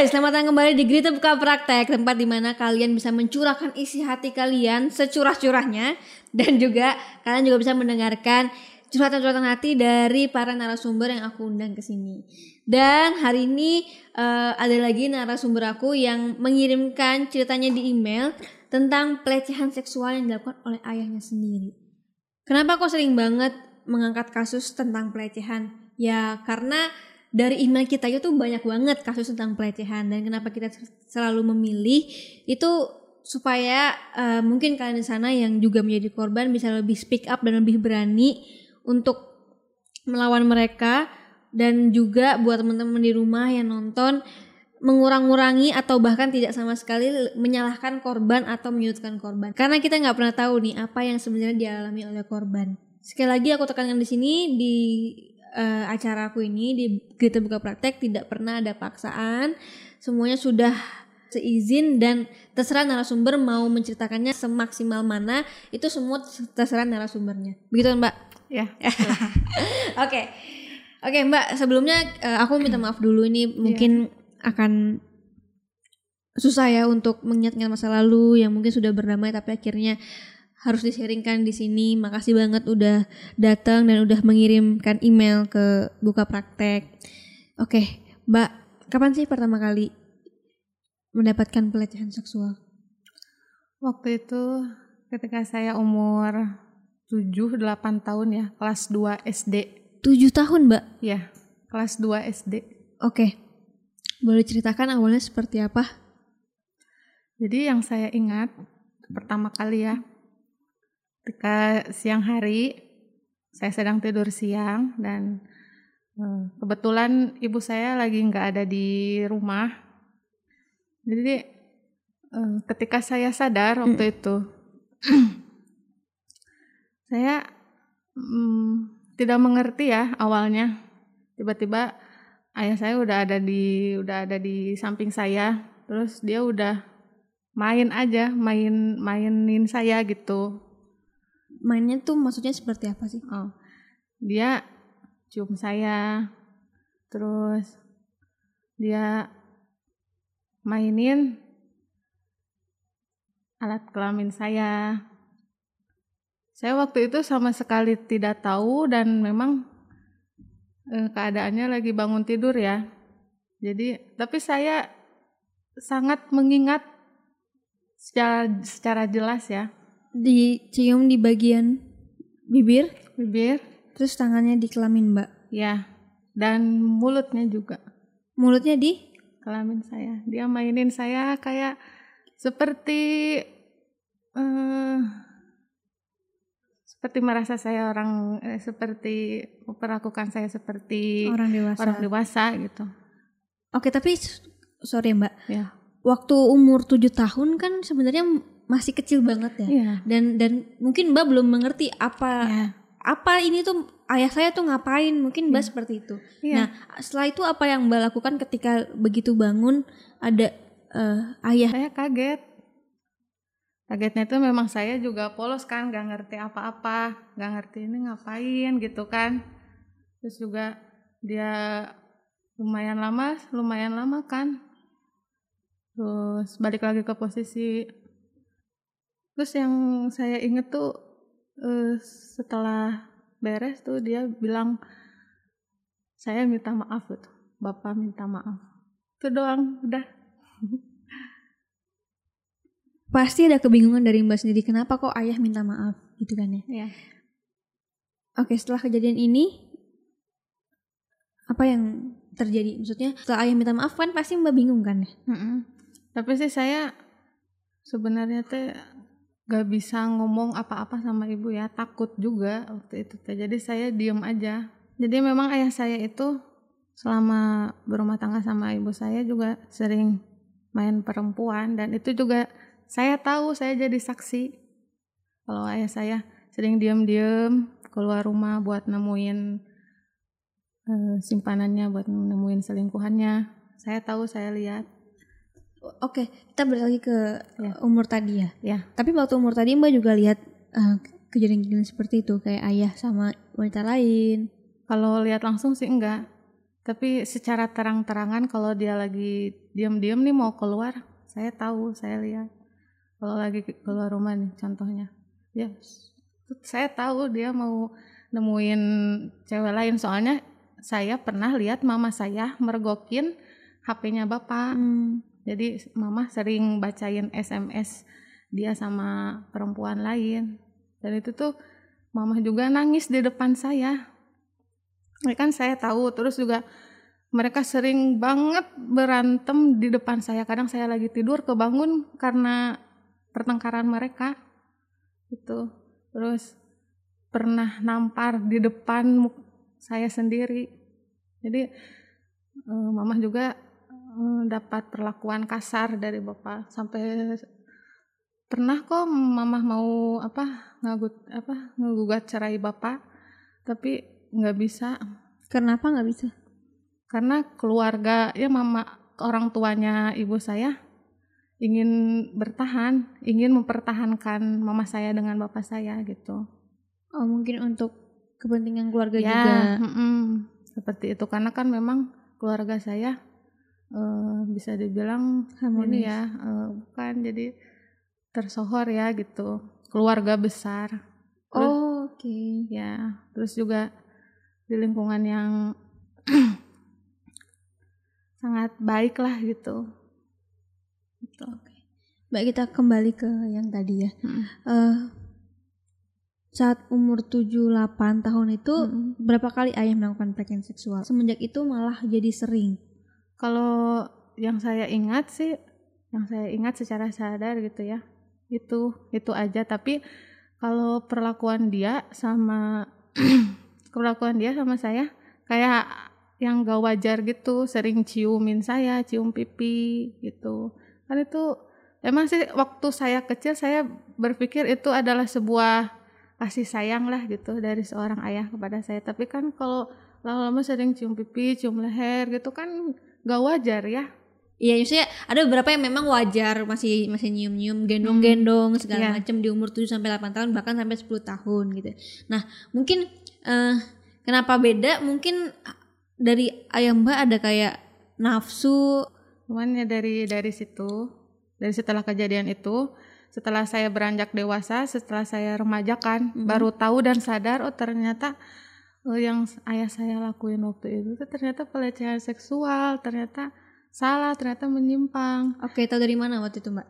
guys, selamat datang kembali di Grita Buka Praktek Tempat di mana kalian bisa mencurahkan isi hati kalian securah-curahnya. Dan juga kalian juga bisa mendengarkan curhatan-curhatan hati dari para narasumber yang aku undang ke sini. Dan hari ini uh, ada lagi narasumber aku yang mengirimkan ceritanya di email Tentang pelecehan seksual yang dilakukan oleh ayahnya sendiri. Kenapa aku sering banget mengangkat kasus tentang pelecehan? Ya karena dari email kita itu banyak banget kasus tentang pelecehan dan kenapa kita selalu memilih itu supaya uh, mungkin kalian di sana yang juga menjadi korban bisa lebih speak up dan lebih berani untuk melawan mereka dan juga buat teman-teman di rumah yang nonton mengurang-urangi atau bahkan tidak sama sekali menyalahkan korban atau menyudutkan korban. Karena kita nggak pernah tahu nih apa yang sebenarnya dialami oleh korban. Sekali lagi aku tekankan di sini di uh, acara aku ini di kita buka praktek tidak pernah ada paksaan. Semuanya sudah seizin dan terserah narasumber mau menceritakannya semaksimal mana itu semua terserah narasumbernya. Begitu mbak? Ya. Oke. Oke okay, mbak sebelumnya uh, aku minta maaf dulu ini mungkin yeah. akan susah ya untuk mengingatkan masa lalu yang mungkin sudah berdamai tapi akhirnya harus di-sharingkan di sini. Makasih banget udah datang dan udah mengirimkan email ke Buka Praktek. Oke, Mbak, kapan sih pertama kali mendapatkan pelecehan seksual? Waktu itu ketika saya umur 7-8 tahun ya, kelas 2 SD. 7 tahun, Mbak? Ya, kelas 2 SD. Oke. Boleh ceritakan awalnya seperti apa? Jadi yang saya ingat pertama kali ya, ketika siang hari saya sedang tidur siang dan eh, kebetulan ibu saya lagi nggak ada di rumah. Jadi eh, ketika saya sadar waktu hmm. itu saya hmm, tidak mengerti ya awalnya. Tiba-tiba ayah saya udah ada di udah ada di samping saya terus dia udah main aja main mainin saya gitu mainnya tuh maksudnya seperti apa sih? Oh, dia cium saya, terus dia mainin alat kelamin saya. Saya waktu itu sama sekali tidak tahu dan memang eh, keadaannya lagi bangun tidur ya. Jadi, tapi saya sangat mengingat secara secara jelas ya dicium di bagian bibir, bibir, terus tangannya di kelamin mbak. Ya, dan mulutnya juga. Mulutnya di kelamin saya. Dia mainin saya kayak seperti uh, seperti merasa saya orang eh, seperti memperlakukan saya seperti orang dewasa. Orang dewasa gitu. Oke, tapi sorry Mbak. Ya. Waktu umur tujuh tahun kan sebenarnya masih kecil banget ya. Yeah. Dan dan mungkin Mbak belum mengerti apa yeah. apa ini tuh ayah saya tuh ngapain, mungkin Mbak yeah. seperti itu. Yeah. Nah, setelah itu apa yang Mbak lakukan ketika begitu bangun ada uh, ayah? Saya kaget. Kagetnya itu memang saya juga polos kan, gak ngerti apa-apa, gak ngerti ini ngapain gitu kan. Terus juga dia lumayan lama, lumayan lama kan. Terus balik lagi ke posisi Terus yang saya inget tuh uh, setelah beres tuh dia bilang saya minta maaf gitu. Bapak minta maaf. Itu doang, udah. Pasti ada kebingungan dari Mbak sendiri kenapa kok ayah minta maaf gitu kan ya. Iya. Oke, setelah kejadian ini apa yang terjadi? Maksudnya setelah ayah minta maaf kan pasti Mbak bingung kan ya? Mm -mm. Tapi sih saya sebenarnya teh gak bisa ngomong apa-apa sama ibu ya takut juga waktu itu jadi saya diem aja. Jadi memang ayah saya itu selama berumah tangga sama ibu saya juga sering main perempuan dan itu juga saya tahu saya jadi saksi. Kalau ayah saya sering diem-diem keluar rumah buat nemuin uh, simpanannya buat nemuin selingkuhannya. Saya tahu saya lihat Oke, kita balik lagi ke ya. umur tadi ya. Ya. Tapi waktu umur tadi Mbak juga lihat uh, kejadian-kejadian seperti itu kayak ayah sama wanita lain. Kalau lihat langsung sih enggak. tapi secara terang-terangan kalau dia lagi diam-diam nih mau keluar saya tahu saya lihat kalau lagi keluar rumah nih contohnya ya saya tahu dia mau nemuin cewek lain soalnya saya pernah lihat mama saya mergokin HP-nya bapak Hmm. Jadi mama sering bacain SMS dia sama perempuan lain. Dan itu tuh mama juga nangis di depan saya. Ya kan saya tahu terus juga mereka sering banget berantem di depan saya. Kadang saya lagi tidur kebangun karena pertengkaran mereka. Itu. Terus pernah nampar di depan saya sendiri. Jadi eh, mama juga dapat perlakuan kasar dari bapak sampai pernah kok mama mau apa ngagut apa ngegugat cerai bapak tapi nggak bisa Kenapa nggak bisa? karena keluarga ya mama orang tuanya ibu saya ingin bertahan ingin mempertahankan mama saya dengan bapak saya gitu Oh mungkin untuk kepentingan keluarga ya juga. mm-mm. seperti itu karena kan memang keluarga saya eh, bisa dibilang Harmonis. ini ya eh, bukan jadi tersohor ya gitu keluarga besar Terus- Oh, Oke. ya terus juga di lingkungan yang sangat baik lah gitu gitu Baik kita kembali ke yang tadi ya. Mm. Eh, saat umur 7-8 tahun itu Mm. berapa kali ayah melakukan pelecehan seksual? Semenjak itu malah jadi sering. Kalau yang saya ingat sih yang saya ingat secara sadar gitu ya itu itu aja. Tapi kalau perlakuan dia sama perlakuan dia sama saya kayak yang gak wajar gitu sering ciumin saya cium pipi gitu. Kan itu emang sih waktu saya kecil saya berpikir itu adalah sebuah kasih sayang lah gitu dari seorang ayah kepada saya. Tapi kan kalau lama-lama sering cium pipi cium leher gitu kan gak wajar ya Iya, maksudnya ada beberapa yang memang wajar masih masih nyium-nyium, gendong-gendong segala Iya. macam di umur 7 sampai 8 tahun bahkan sampai 10 tahun gitu. Nah, mungkin eh kenapa beda? Mungkin dari ayah Mbak ada kayak nafsu cuman ya dari dari situ dari setelah kejadian itu setelah saya beranjak dewasa setelah saya remaja kan Mhm. baru tahu dan sadar oh ternyata yang ayah saya lakuin waktu itu tuh ternyata pelecehan seksual ternyata salah ternyata menyimpang Oke, tahu dari mana waktu itu, Mbak?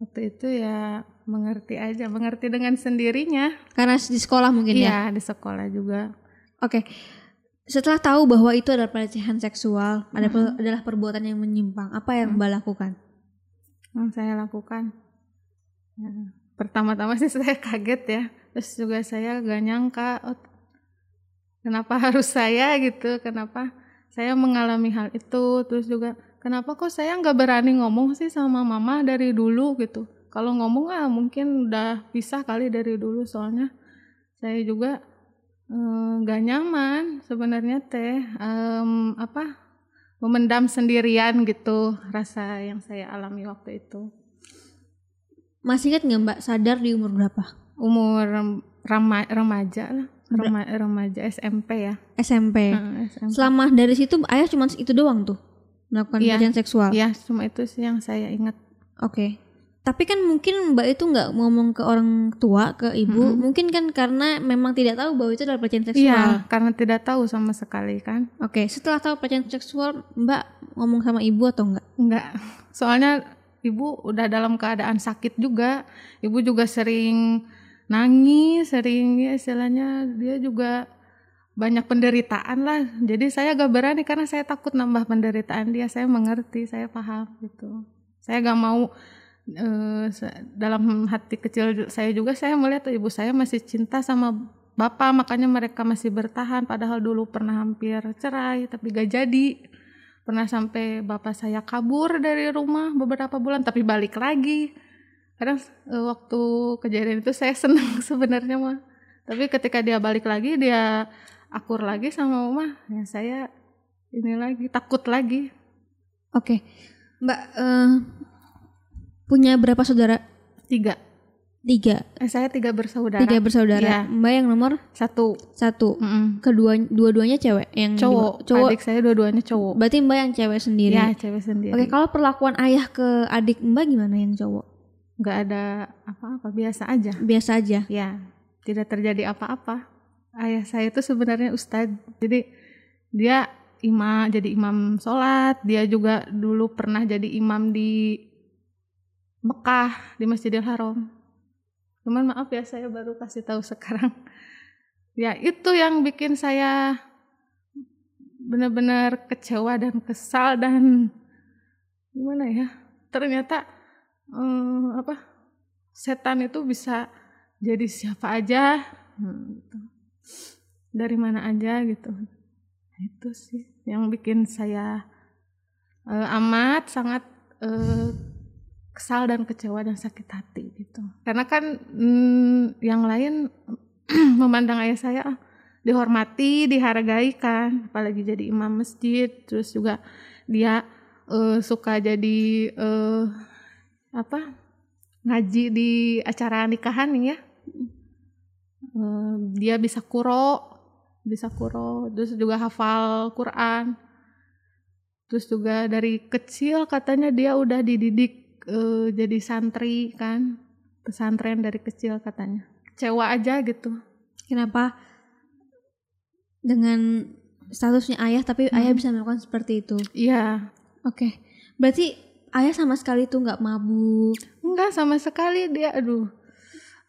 waktu itu ya mengerti aja mengerti dengan sendirinya Karena di sekolah mungkin ya. iya di sekolah juga Oke. Setelah tahu bahwa itu adalah pelecehan seksual, per- adalah perbuatan yang menyimpang, apa yang Mbak lakukan? yang saya lakukan Ya, pertama-tama sih saya kaget ya terus juga saya gak nyangka oh, kenapa harus saya gitu? Kenapa saya mengalami hal itu? Terus juga kenapa kok saya nggak berani ngomong sih sama mama dari dulu gitu? Kalau ngomong ah mungkin udah bisa kali dari dulu. Soalnya saya juga eh, nggak nyaman sebenarnya teh em, apa memendam sendirian gitu rasa yang saya alami waktu itu. Masih ingat nggak Mbak sadar di umur berapa? umur rema- remaja lah Rema- remaja SMP ya SMP. Heeh, SMP. Selama dari situ ayah cuma itu doang tuh melakukan Iya. pelecehan seksual. ya cuma itu sih yang saya ingat Oke. Tapi kan mungkin Mbak itu nggak ngomong ke orang tua, ke ibu, Mm-mm. mungkin kan karena memang tidak tahu bahwa itu adalah pelecehan seksual. iya karena tidak tahu sama sekali kan Oke, setelah tahu pelecehan seksual, Mbak ngomong sama ibu atau enggak? enggak soalnya ibu udah dalam keadaan sakit juga ibu juga sering nangis sering ya istilahnya. Dia juga banyak penderitaan lah. Jadi saya gak berani karena saya takut nambah penderitaan dia. Saya mengerti saya paham gitu. Saya gak mau eh, dalam hati kecil saya juga saya melihat ibu saya masih cinta sama bapak makanya mereka masih bertahan. Padahal dulu pernah hampir cerai tapi gak jadi. Pernah sampai bapak saya kabur dari rumah beberapa bulan tapi balik lagi kadang eh, waktu kejadian itu saya senang sebenarnya mah tapi ketika dia balik lagi dia akur lagi sama mama ya saya ini lagi takut lagi Oke, Mbak eh, punya berapa saudara? tiga Tiga. Eh, saya tiga bersaudara. Tiga bersaudara. Iya. Mbak yang nomor Satu. satu. Mm-mm. Kedua, dua-duanya cewek. Yang Cowok. Cowok. Adik saya dua-duanya cowok. Berarti Mbak yang cewek sendiri. Ya, cewek sendiri. Oke, kalau perlakuan ayah ke adik Mbak gimana yang cowok? Nggak ada apa-apa, biasa aja. Biasa aja. Ya, tidak terjadi apa-apa. Ayah saya itu sebenarnya ustadz. Jadi dia imam, jadi imam sholat. Dia juga dulu pernah jadi imam di Mekah di Masjidil Haram. Cuman maaf ya saya baru kasih tahu sekarang. Ya itu yang bikin saya benar-benar kecewa dan kesal dan gimana ya? Ternyata apa? Setan itu bisa jadi siapa aja, hmm, gitu. dari mana aja gitu. Itu sih yang bikin saya eh, amat sangat eh, kesal dan kecewa dan sakit hati gitu. Karena kan mm, yang lain memandang ayah saya ah, dihormati, dihargai kan, apalagi jadi imam masjid, terus juga dia eh, suka jadi eh, apa ngaji di acara nikahan nih ya. Eh, dia bisa kuro, bisa kuro, terus juga hafal Quran. Terus juga dari kecil katanya dia udah dididik eh, jadi santri kan, pesantren dari kecil katanya. Kecewa aja gitu. Kenapa dengan statusnya ayah tapi Hmm. ayah bisa melakukan seperti itu? Iya, Oke. Berarti ayah sama sekali tuh nggak mabuk. enggak sama sekali dia aduh.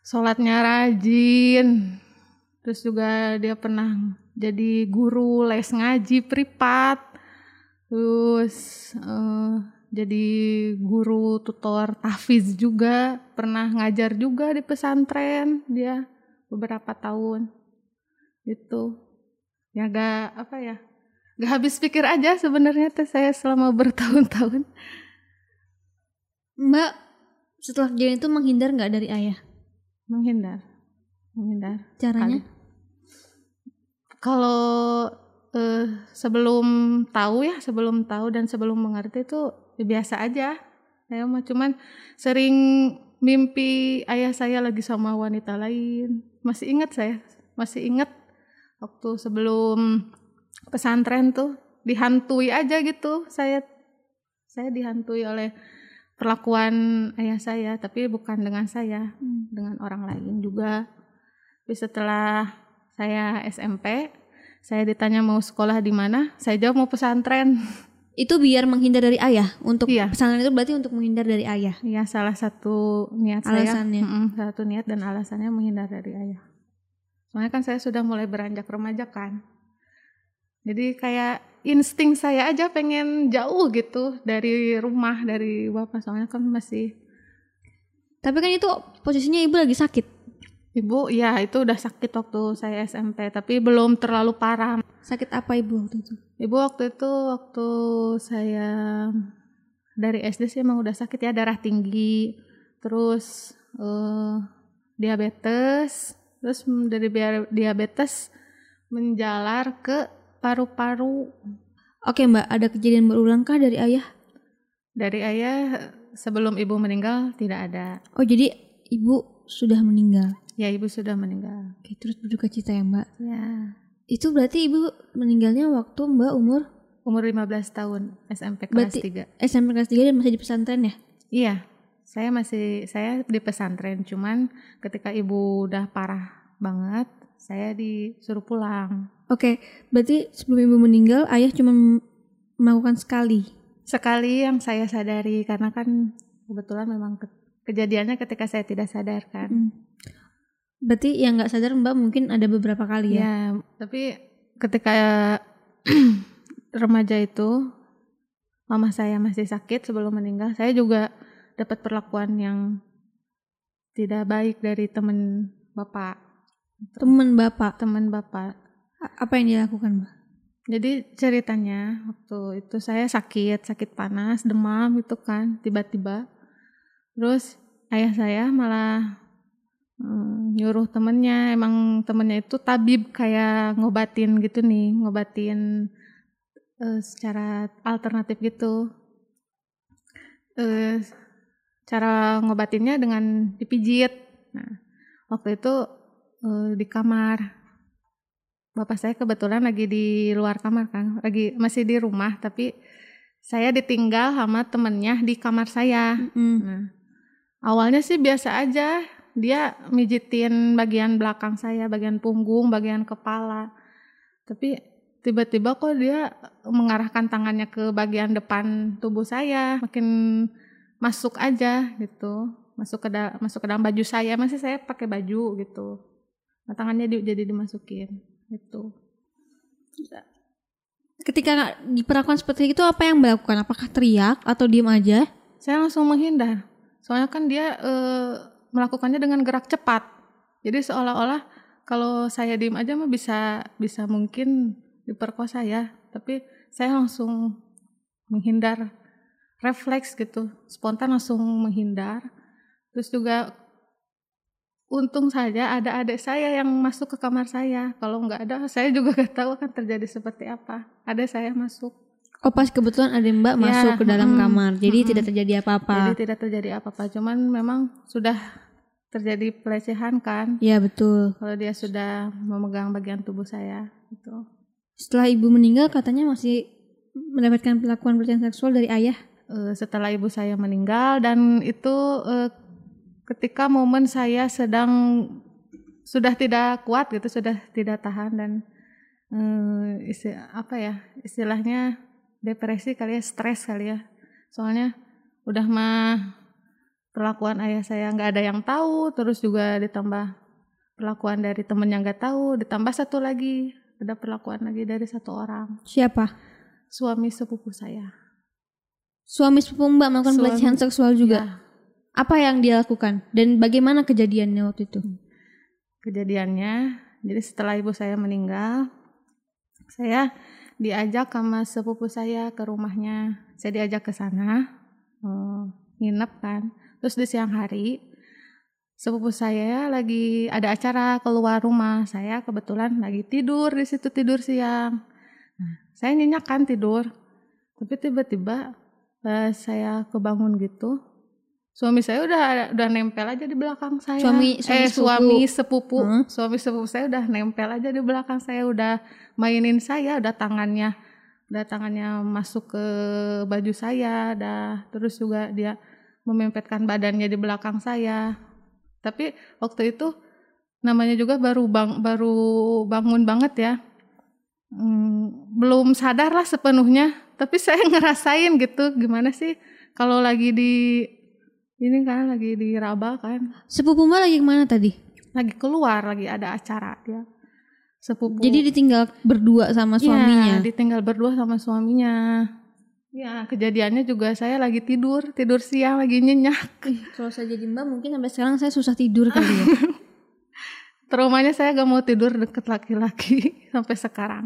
Sholatnya rajin. Terus juga dia pernah jadi guru les ngaji privat. Terus eh, jadi guru tutor tahfiz juga, pernah ngajar juga di pesantren dia beberapa tahun. Itu. Ya gak apa ya? Gak habis pikir aja sebenarnya teh saya selama bertahun-tahun. Mbak setelah kejadian itu menghindar nggak dari ayah? menghindar. Menghindar Caranya? kalau eh, sebelum tahu ya sebelum tahu dan sebelum mengerti itu ya biasa aja. Saya mah cuman sering mimpi ayah saya lagi sama wanita lain. Masih ingat saya masih ingat waktu sebelum pesantren tuh dihantui aja gitu. Saya saya dihantui oleh perlakuan ayah saya tapi bukan dengan saya Hmm. dengan orang lain juga. Tapi setelah saya SMP, saya ditanya mau sekolah di mana, saya jawab mau pesantren. Itu biar menghindar dari ayah. Untuk Iya. pesantren itu berarti untuk menghindar dari ayah. Ya salah satu niat Alasannya. saya. Mm-mm, salah satu niat dan alasannya menghindar dari ayah. Soalnya kan saya sudah mulai beranjak remaja kan. Jadi kayak insting saya aja pengen jauh gitu dari rumah, dari bapak. Soalnya kan masih Tapi kan itu posisinya ibu lagi sakit. ibu, ya itu udah sakit waktu saya SMP, tapi belum terlalu parah. Sakit apa ibu waktu itu? Ibu waktu itu waktu saya dari SD sih emang udah sakit ya darah tinggi, terus eh, diabetes, terus dari diabetes menjalar ke paru-paru. Oke mbak, ada kejadian berulang kah dari ayah? Dari ayah sebelum ibu meninggal tidak ada. Oh jadi ibu sudah meninggal. Ya ibu sudah meninggal. Oke, terus berduka cita ya mbak. Ya Itu berarti ibu meninggalnya waktu mbak umur umur 15 tahun SMP kelas Berarti- 3. SMP kelas 3 dan masih di pesantren ya? Iya, saya masih saya di pesantren, cuman ketika ibu udah parah banget, saya disuruh pulang. Oke, berarti sebelum ibu meninggal ayah cuma melakukan sekali. Sekali yang saya sadari karena kan kebetulan memang ke- kejadiannya ketika saya tidak sadar kan. Hmm. Berarti yang nggak sadar mbak mungkin ada beberapa kali ya? Ya, tapi ketika remaja itu mama saya masih sakit sebelum meninggal, saya juga dapat perlakuan yang tidak baik dari teman bapak, Temen bapak, teman bapak. Apa yang dilakukan mbak? Jadi ceritanya waktu itu saya sakit, sakit panas, demam gitu kan, tiba-tiba. Terus ayah saya malah mm, nyuruh temennya, emang temennya itu tabib kayak ngobatin gitu nih, ngobatin eh, secara alternatif gitu. Eh, cara ngobatinnya dengan dipijit, Nah, waktu itu eh, di kamar bapak saya kebetulan lagi di luar kamar kan, lagi masih di rumah tapi saya ditinggal sama temennya di kamar saya. Mm. Nah, awalnya sih biasa aja. Dia mijitin bagian belakang saya, bagian punggung, bagian kepala. Tapi tiba-tiba kok dia mengarahkan tangannya ke bagian depan tubuh saya, makin masuk aja gitu. Masuk ke da- masuk ke dalam baju saya, masih saya pakai baju gitu. Nah, tangannya di- jadi dimasukin gitu. Ketika diperlakukan seperti itu apa yang dilakukan? Apakah teriak atau diem aja? Saya langsung menghindar. Soalnya kan dia eh, melakukannya dengan gerak cepat. Jadi seolah-olah kalau saya diem aja mah bisa bisa mungkin diperkosa ya. Tapi saya langsung menghindar refleks gitu. Spontan langsung menghindar. Terus juga untung saja ada adik saya yang masuk ke kamar saya. Kalau nggak ada, saya juga nggak tahu akan terjadi seperti apa. Ada saya masuk. Oh pas kebetulan ada mbak Ya, masuk ke dalam mm-mm, kamar, jadi mm-mm. tidak terjadi apa-apa. Jadi tidak terjadi apa-apa. Cuman memang sudah terjadi pelecehan kan. Ya betul. Kalau dia sudah memegang bagian tubuh saya gitu. Setelah ibu meninggal katanya masih mendapatkan perlakuan pelecehan seksual dari ayah. Eh, setelah ibu saya meninggal dan itu eh, ketika momen saya sedang sudah tidak kuat gitu, sudah tidak tahan dan eh, isti- apa ya istilahnya depresi kali ya, stres kali ya. Soalnya udah mah perlakuan ayah saya nggak ada yang tahu, terus juga ditambah perlakuan dari temen yang nggak tahu, ditambah satu lagi ada perlakuan lagi dari satu orang Siapa? suami sepupu saya. Suami sepupu mbak melakukan pelecehan seksual juga. Ya. Apa yang dia lakukan? Dan bagaimana kejadiannya waktu itu? kejadiannya jadi setelah ibu saya meninggal saya diajak sama sepupu saya ke rumahnya. Saya diajak ke sana eh, nginep kan. Terus di siang hari sepupu saya lagi ada acara keluar rumah. Saya kebetulan lagi tidur di situ tidur siang. Nah, saya nyenyak kan tidur. Tapi tiba-tiba pas saya kebangun gitu suami saya udah udah nempel aja di belakang saya. Suami- suami eh sepupu. suami sepupu. Hmm. suami sepupu saya udah nempel aja di belakang saya udah mainin saya udah tangannya udah tangannya masuk ke baju saya dah terus juga dia memempetkan badannya di belakang saya. Tapi waktu itu namanya juga baru bang baru bangun banget ya. Hmm, belum sadar lah sepenuhnya. Tapi saya ngerasain gitu gimana sih kalau lagi di ini kan lagi di Raba kan Sepupu mbak lagi ke mana tadi? lagi keluar lagi ada acara dia sepupu Jadi ditinggal berdua sama Iya, suaminya. ditinggal berdua sama suaminya ya kejadiannya juga saya lagi tidur tidur siang lagi nyenyak Kalau saya jadi mbak mungkin sampai sekarang saya susah tidur kali ya. traumanya saya gak mau tidur deket laki-laki sampai sekarang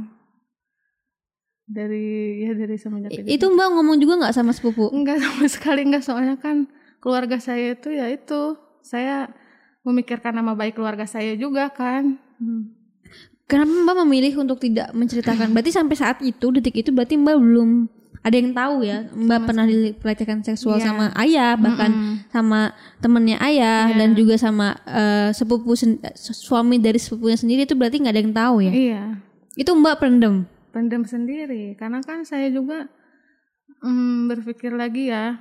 dari ya dari semenjak itu mbak ngomong juga nggak sama sepupu? enggak sama sekali enggak soalnya kan keluarga saya itu ya itu saya memikirkan nama baik keluarga saya juga kan Hmm. Kenapa mbak memilih untuk tidak menceritakan? Berarti sampai saat itu detik itu berarti mbak belum ada yang tahu ya mbak pernah dilecehkan seksual Iya. sama ayah bahkan Mm-mm. sama temennya ayah Iya. dan juga sama eh, sepupu sen- suami dari sepupunya sendiri itu berarti nggak ada yang tahu ya? iya Itu mbak pendem. pendem sendiri karena kan saya juga mm, berpikir lagi ya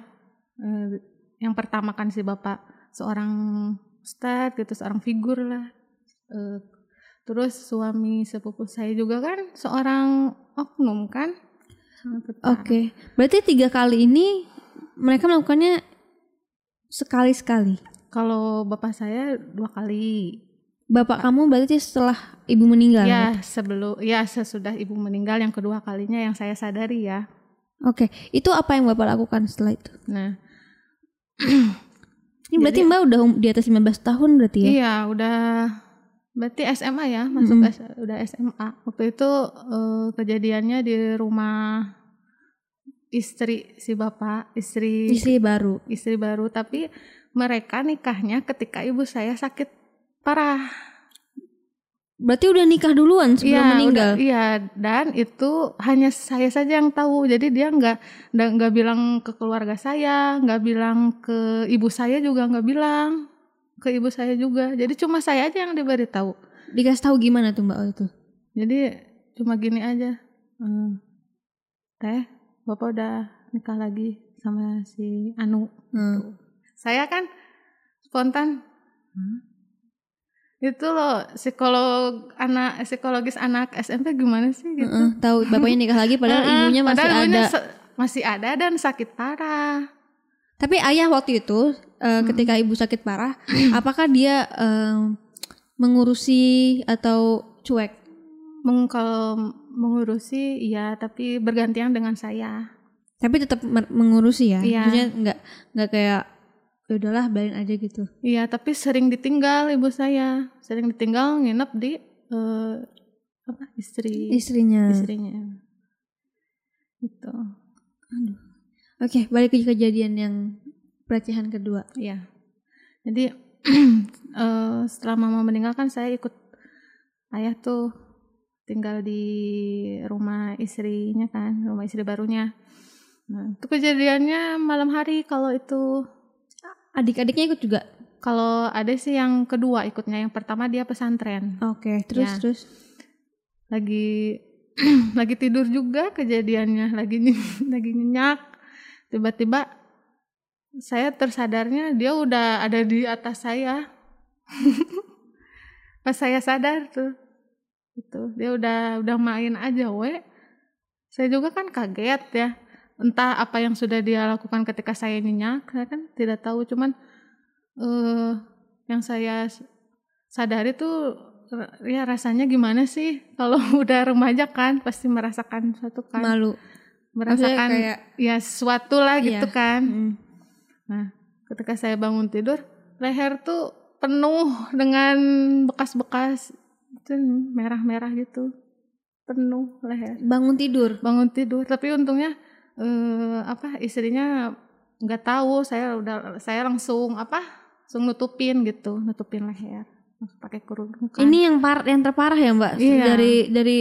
eh, yang pertama kan si bapak seorang ustadz gitu seorang figur lah Eh, terus suami sepupu saya juga kan seorang oknum kan. Oke, berarti tiga kali ini mereka melakukannya sekali-sekali. kalau bapak saya dua kali Bapak kamu berarti setelah ibu meninggal. ya sebelum ya sesudah ibu meninggal yang kedua kalinya yang saya sadari ya Oke, itu apa yang bapak lakukan setelah itu? nah Ini berarti mbak udah um- di atas 15 tahun berarti ya? Iya, udah berarti SMA ya, masuk Mm-mm. S- udah SMA. Waktu itu eh, kejadiannya di rumah istri si bapak, istri Istri baru. istri baru, tapi mereka nikahnya ketika ibu saya sakit parah. Berarti udah nikah duluan sebelum Iya, meninggal. iya, dan itu hanya saya saja yang tahu. Jadi dia nggak nggak bilang ke keluarga saya, nggak bilang ke ibu saya juga nggak bilang. ke ibu saya juga. Jadi cuma saya aja yang diberitahu. Dikasih tahu gimana tuh Mbak itu? Jadi cuma gini aja. "Hmm, teh, bapak udah nikah lagi sama si Anu. Hmm. Saya kan spontan. "Hah? Itu loh psikolog anak psikologis anak SMP gimana sih gitu. Heeh, tahu bapaknya nikah lagi padahal Heeh, ibunya masih padahal ada. masih ada dan sakit parah. Tapi ayah waktu itu eh, Hmm. ketika ibu sakit parah, apakah dia eh, mengurusi atau cuek? Meng, kalau mengurusi iya tapi bergantian dengan saya. Tapi tetap mengurusi ya. Iya. Maksudnya nggak nggak kayak "Ya udahlah biarin aja gitu. Iya tapi sering ditinggal ibu saya, sering ditinggal nginep di eh, apa istri Istrinya. istrinya. Gitu. Oke, balik ke kejadian yang pelecehan kedua. Iya. Jadi eh, setelah mama meninggal kan saya ikut ayah tuh tinggal di rumah istrinya kan, rumah istri barunya. Nah, itu kejadiannya malam hari kalau itu Adik-adiknya ikut juga. kalau ada sih yang kedua ikutnya, yang pertama dia pesantren. Oke, terus Ya. terus. Lagi lagi tidur juga kejadiannya, lagi lagi nyenyak. Tiba-tiba saya tersadarnya dia udah ada di atas saya. Pas saya sadar tuh. Itu, dia udah udah main aja, we. Saya juga kan kaget ya. Entah apa yang sudah dia lakukan ketika saya nyenyak, saya kan tidak tahu. Cuman eh yang saya sadari tuh ya rasanya gimana sih kalau udah remaja kan pasti merasakan suatu kan Malu. merasakan kayak ya sesuatu lah Iya. gitu kan. Mm. Nah, ketika saya bangun tidur, leher tuh penuh dengan bekas-bekas itu merah-merah gitu. Penuh leher. bangun tidur. Bangun tidur, tapi untungnya eh apa istrinya nggak tahu, saya udah saya langsung apa? Langsung nutupin gitu, nutupin leher. Pakai kerudung kan. Ini yang par yang terparah ya Mbak Iya. dari dari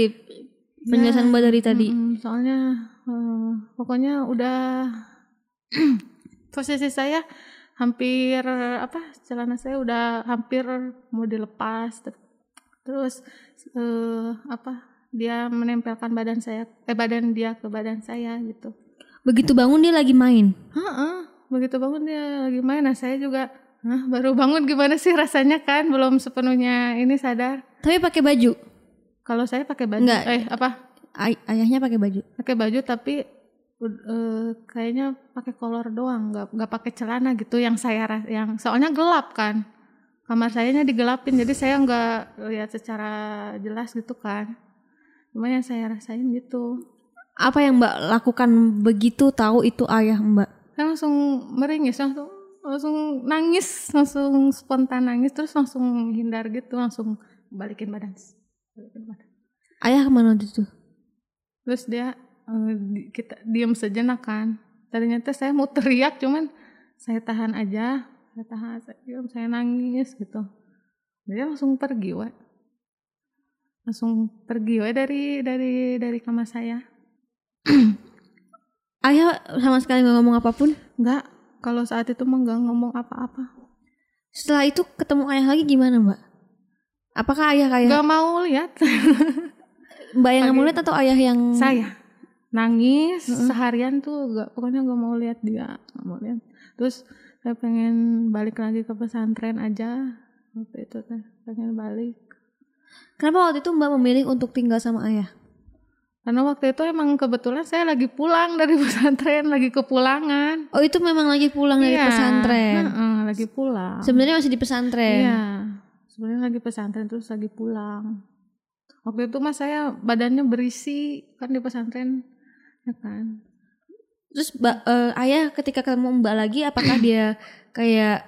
penjelasan Mbak dari tadi. Mm-mm, soalnya eh, pokoknya udah posisi saya hampir apa celana saya udah hampir mau dilepas Ter- terus eh, apa dia menempelkan badan saya eh badan dia ke badan saya gitu Begitu bangun dia lagi main. Heeh, begitu bangun dia lagi main nah saya juga Hah, baru bangun gimana sih rasanya kan belum sepenuhnya ini sadar Tapi pakai baju. kalau saya pakai baju Enggak. eh apa Ay- ayahnya pakai baju. pakai baju tapi eh, kayaknya pakai kolor doang nggak nggak pakai celana gitu yang saya yang soalnya gelap kan kamar sayanya digelapin jadi saya nggak lihat secara jelas gitu kan cuma yang saya rasain gitu Apa yang Mbak lakukan begitu tahu itu ayah Mbak? saya langsung meringis langsung langsung nangis langsung spontan nangis terus langsung hindar gitu langsung balikin badan. Balikin badan. Ayah ke mana itu? terus dia eh, kita diam sejenak kan. Ternyata saya mau teriak cuman saya tahan aja saya tahan saya diam saya nangis gitu. Dia langsung pergi we langsung pergi we dari dari dari kamar saya Ayah sama sekali nggak ngomong apa pun. enggak kalau saat itu mah nggak ngomong apa-apa. Setelah itu ketemu ayah lagi gimana Mbak? Apakah ayah kayak nggak mau lihat. Mbak yang nggak mau lihat atau ayah yang saya. Nangis seharian tuh nggak. Pokoknya nggak mau lihat dia. Nggak mau lihat. Terus saya pengen balik lagi ke pesantren aja. Waktu itu teh pengen balik. Kenapa waktu itu Mbak memilih untuk tinggal sama ayah? Karena waktu itu emang kebetulan saya lagi pulang dari pesantren lagi kepulangan Oh itu memang lagi pulang dari Iya, pesantren. heeh, lagi pulang Sebenarnya masih di pesantren. iya sebenarnya lagi pesantren terus lagi pulang waktu itu mas saya badannya berisi kan di pesantren ya kan Terus Mbak, eh, ayah ketika ketemu Mbak lagi, apakah dia kayak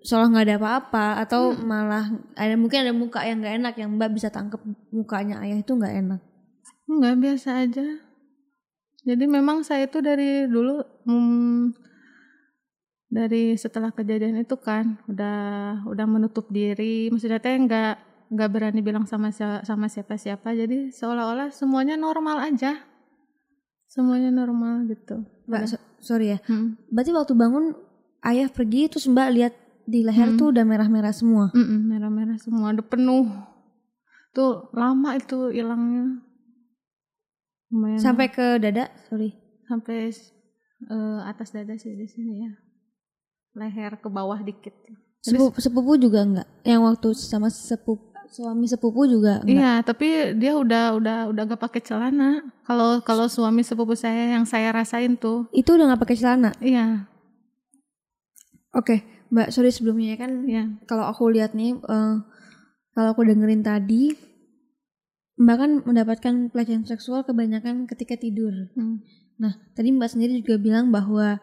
seolah nggak ada apa-apa atau malah ada mungkin ada muka yang nggak enak yang Mbak bisa tangkep mukanya ayah itu nggak enak. Enggak biasa aja. Jadi memang saya itu dari dulu hmm, dari setelah kejadian itu kan udah udah menutup diri, maksudnya teh enggak nggak berani bilang sama sama siapa-siapa. Jadi seolah-olah semuanya normal aja. Semuanya normal gitu. Mbak, so- sorry ya. Hmm. Berarti waktu bangun ayah pergi terus Mbak lihat di leher Hmm. tuh udah merah-merah semua. Merah-merah semua udah penuh tuh lama itu hilangnya lumayan Sampai ke dada, sorry. sampai eh, atas dada sih di sini ya leher ke bawah dikit Sepupu, sepupu juga enggak? Yang waktu sama sepupu suami sepupu juga enggak? Iya, tapi dia udah udah udah gak pakai celana. Kalau kalau suami sepupu saya yang saya rasain tuh, Itu udah nggak pakai celana. iya, Oke, Mbak, sorry sebelumnya ya kan iya, kalau aku lihat nih eh, kalau aku dengerin tadi Mbak kan mendapatkan pelecehan seksual kebanyakan ketika tidur. Hmm. Nah, tadi Mbak sendiri juga bilang bahwa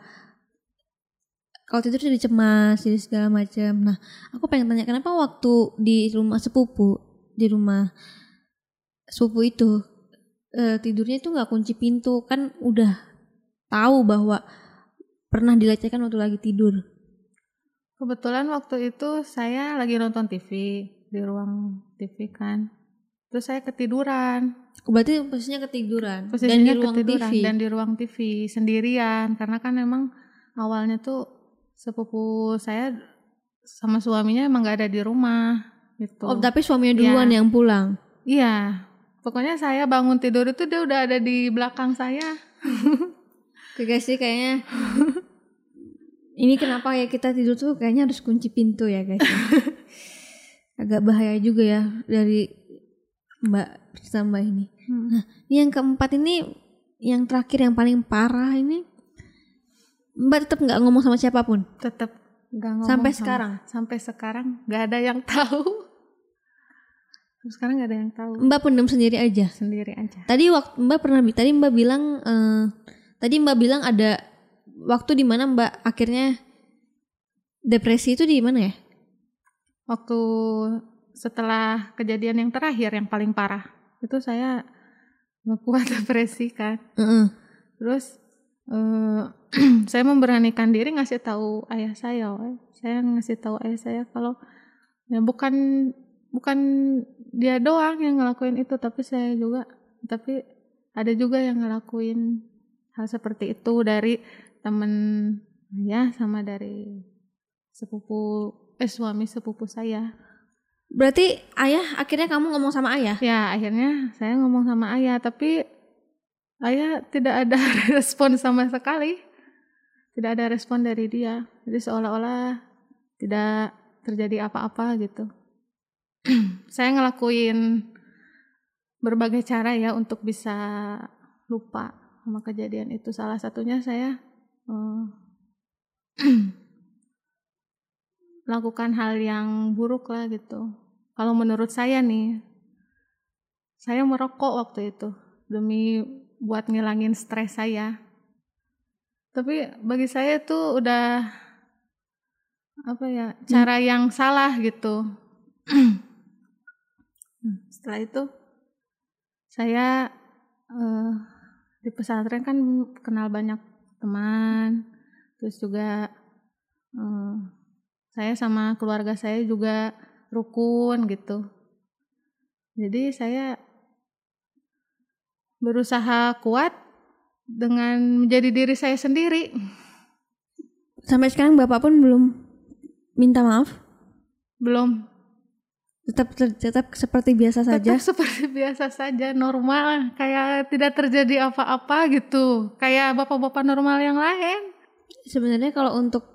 kalau tidur jadi cemas, jadi segala macam. Nah, aku pengen tanya kenapa waktu di rumah sepupu, di rumah sepupu itu eh, tidurnya itu nggak kunci pintu, kan udah tahu bahwa pernah dilecehkan waktu lagi tidur. Kebetulan waktu itu saya lagi nonton TV di ruang TV kan. Terus saya ketiduran, Berarti posisinya ketiduran dan di posisinya ruang ketiduran TV. dan di ruang TV sendirian karena kan emang awalnya tuh sepupu saya sama suaminya emang gak ada di rumah gitu. Oh, tapi suaminya duluan Iya. yang pulang. Iya, pokoknya saya bangun tidur itu dia udah ada di belakang saya. Oke sih kayaknya ini kenapa ya kita tidur tuh kayaknya harus kunci pintu ya guys. ya. Agak bahaya juga ya dari Mbak cerita Mbak ini. Nah, ini yang keempat ini yang terakhir yang paling parah ini Mbak tetap nggak ngomong sama siapa pun. tetap nggak ngomong Sampai sama- sekarang? sampai sekarang nggak ada yang tahu Sampai sekarang nggak ada yang tahu Mbak pendem sendiri aja. sendiri aja Tadi waktu Mbak pernah tadi Mbak bilang eh, tadi Mbak bilang ada waktu di mana Mbak akhirnya depresi itu di mana ya? waktu setelah kejadian yang terakhir yang paling parah itu saya nggak kuat depresi kan Heeh. terus eh, saya memberanikan diri ngasih tahu ayah saya saya ngasih tahu ayah saya kalau ya bukan bukan dia doang yang ngelakuin itu tapi saya juga tapi ada juga yang ngelakuin hal seperti itu dari temen ya sama dari sepupu eh suami sepupu saya Berarti ayah akhirnya kamu ngomong sama ayah? ya akhirnya saya ngomong sama ayah tapi ayah tidak ada respon sama sekali. Tidak ada respon dari dia. Jadi seolah-olah tidak terjadi apa-apa gitu. Saya ngelakuin berbagai cara ya untuk bisa lupa sama kejadian itu. Salah satunya saya eh, melakukan hal yang buruk lah gitu kalau menurut saya nih saya merokok waktu itu demi buat ngilangin stres saya. Tapi bagi saya itu udah apa ya cara yang salah gitu. Setelah itu saya eh, di pesantren kan kenal banyak teman terus juga eh, saya sama keluarga saya juga rukun gitu. Jadi saya berusaha kuat dengan menjadi diri saya sendiri. Sampai sekarang bapak pun belum minta maaf. belum. Tetap tetap seperti biasa saja. tetap seperti biasa saja normal. Kayak tidak terjadi apa-apa gitu. Kayak bapak-bapak normal yang lain. Sebenarnya kalau untuk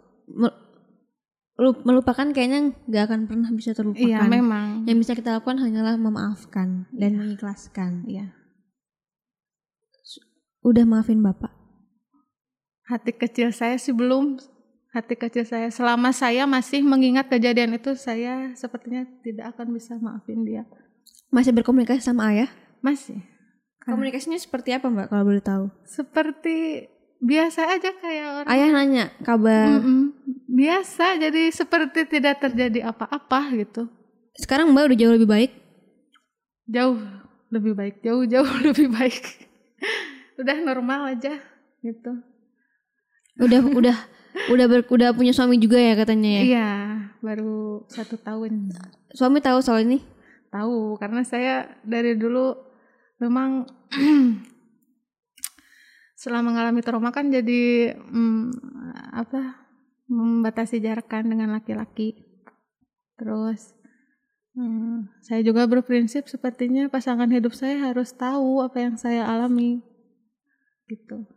melupakan kayaknya nggak akan pernah bisa terlupakan. iya memang Yang bisa kita lakukan hanyalah memaafkan dan mengikhlaskan. iya Udah maafin bapak. hati kecil saya sih belum hati kecil saya selama saya masih mengingat kejadian itu saya sepertinya tidak akan bisa maafin dia Masih berkomunikasi sama ayah? masih Komunikasinya seperti apa mbak kalau boleh tahu? seperti biasa aja kayak orang Ayah nanya kabar. Mm-mm. biasa jadi seperti tidak terjadi apa-apa gitu Sekarang mbak udah jauh lebih baik. jauh lebih baik jauh jauh lebih baik udah normal aja gitu Udah udah udah ber, udah punya suami juga ya katanya ya. iya baru satu tahun Suami tahu soal ini? tahu karena saya dari dulu memang setelah mengalami trauma kan jadi mm, apa membatasi jarak kan dengan laki-laki. Terus hmm, saya juga berprinsip sepertinya pasangan hidup saya harus tahu apa yang saya alami. Gitu.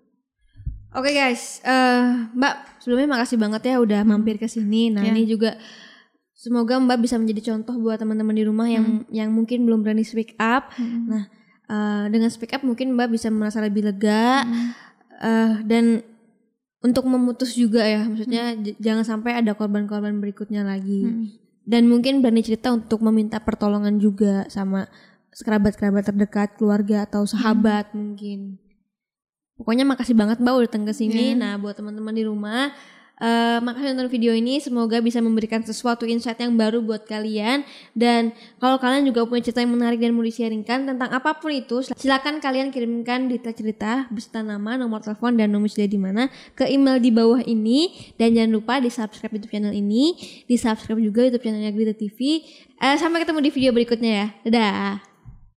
Oke guys, eh, Mbak sebelumnya makasih banget ya udah mampir ke sini. Nah Ya. ini juga semoga Mbak bisa menjadi contoh buat teman-teman di rumah yang yang mungkin belum berani speak up. Hmm. Nah eh, dengan speak up mungkin Mbak bisa merasa lebih lega Hmm. eh, dan untuk memutus juga ya, maksudnya j- jangan sampai ada korban-korban berikutnya lagi. Hmm. Dan mungkin berani cerita untuk meminta pertolongan juga sama kerabat-kerabat terdekat, keluarga atau sahabat mungkin. Pokoknya makasih banget Mbak udah datang ke sini. Iya. Nah, buat teman-teman di rumah, eh, makasih nonton video ini. Semoga bisa memberikan sesuatu insight yang baru buat kalian. Dan kalau kalian juga punya cerita yang menarik dan mau di-sharingkan tentang apa pun itu, silakan kalian kirimkan detail cerita beserta nama, nomor telepon dan nomor sudah di mana ke email di bawah ini. Dan jangan lupa di subscribe YouTube channel ini, di subscribe juga YouTube channelnya Grita TV. Eh, sampai ketemu di video berikutnya ya. Dadah.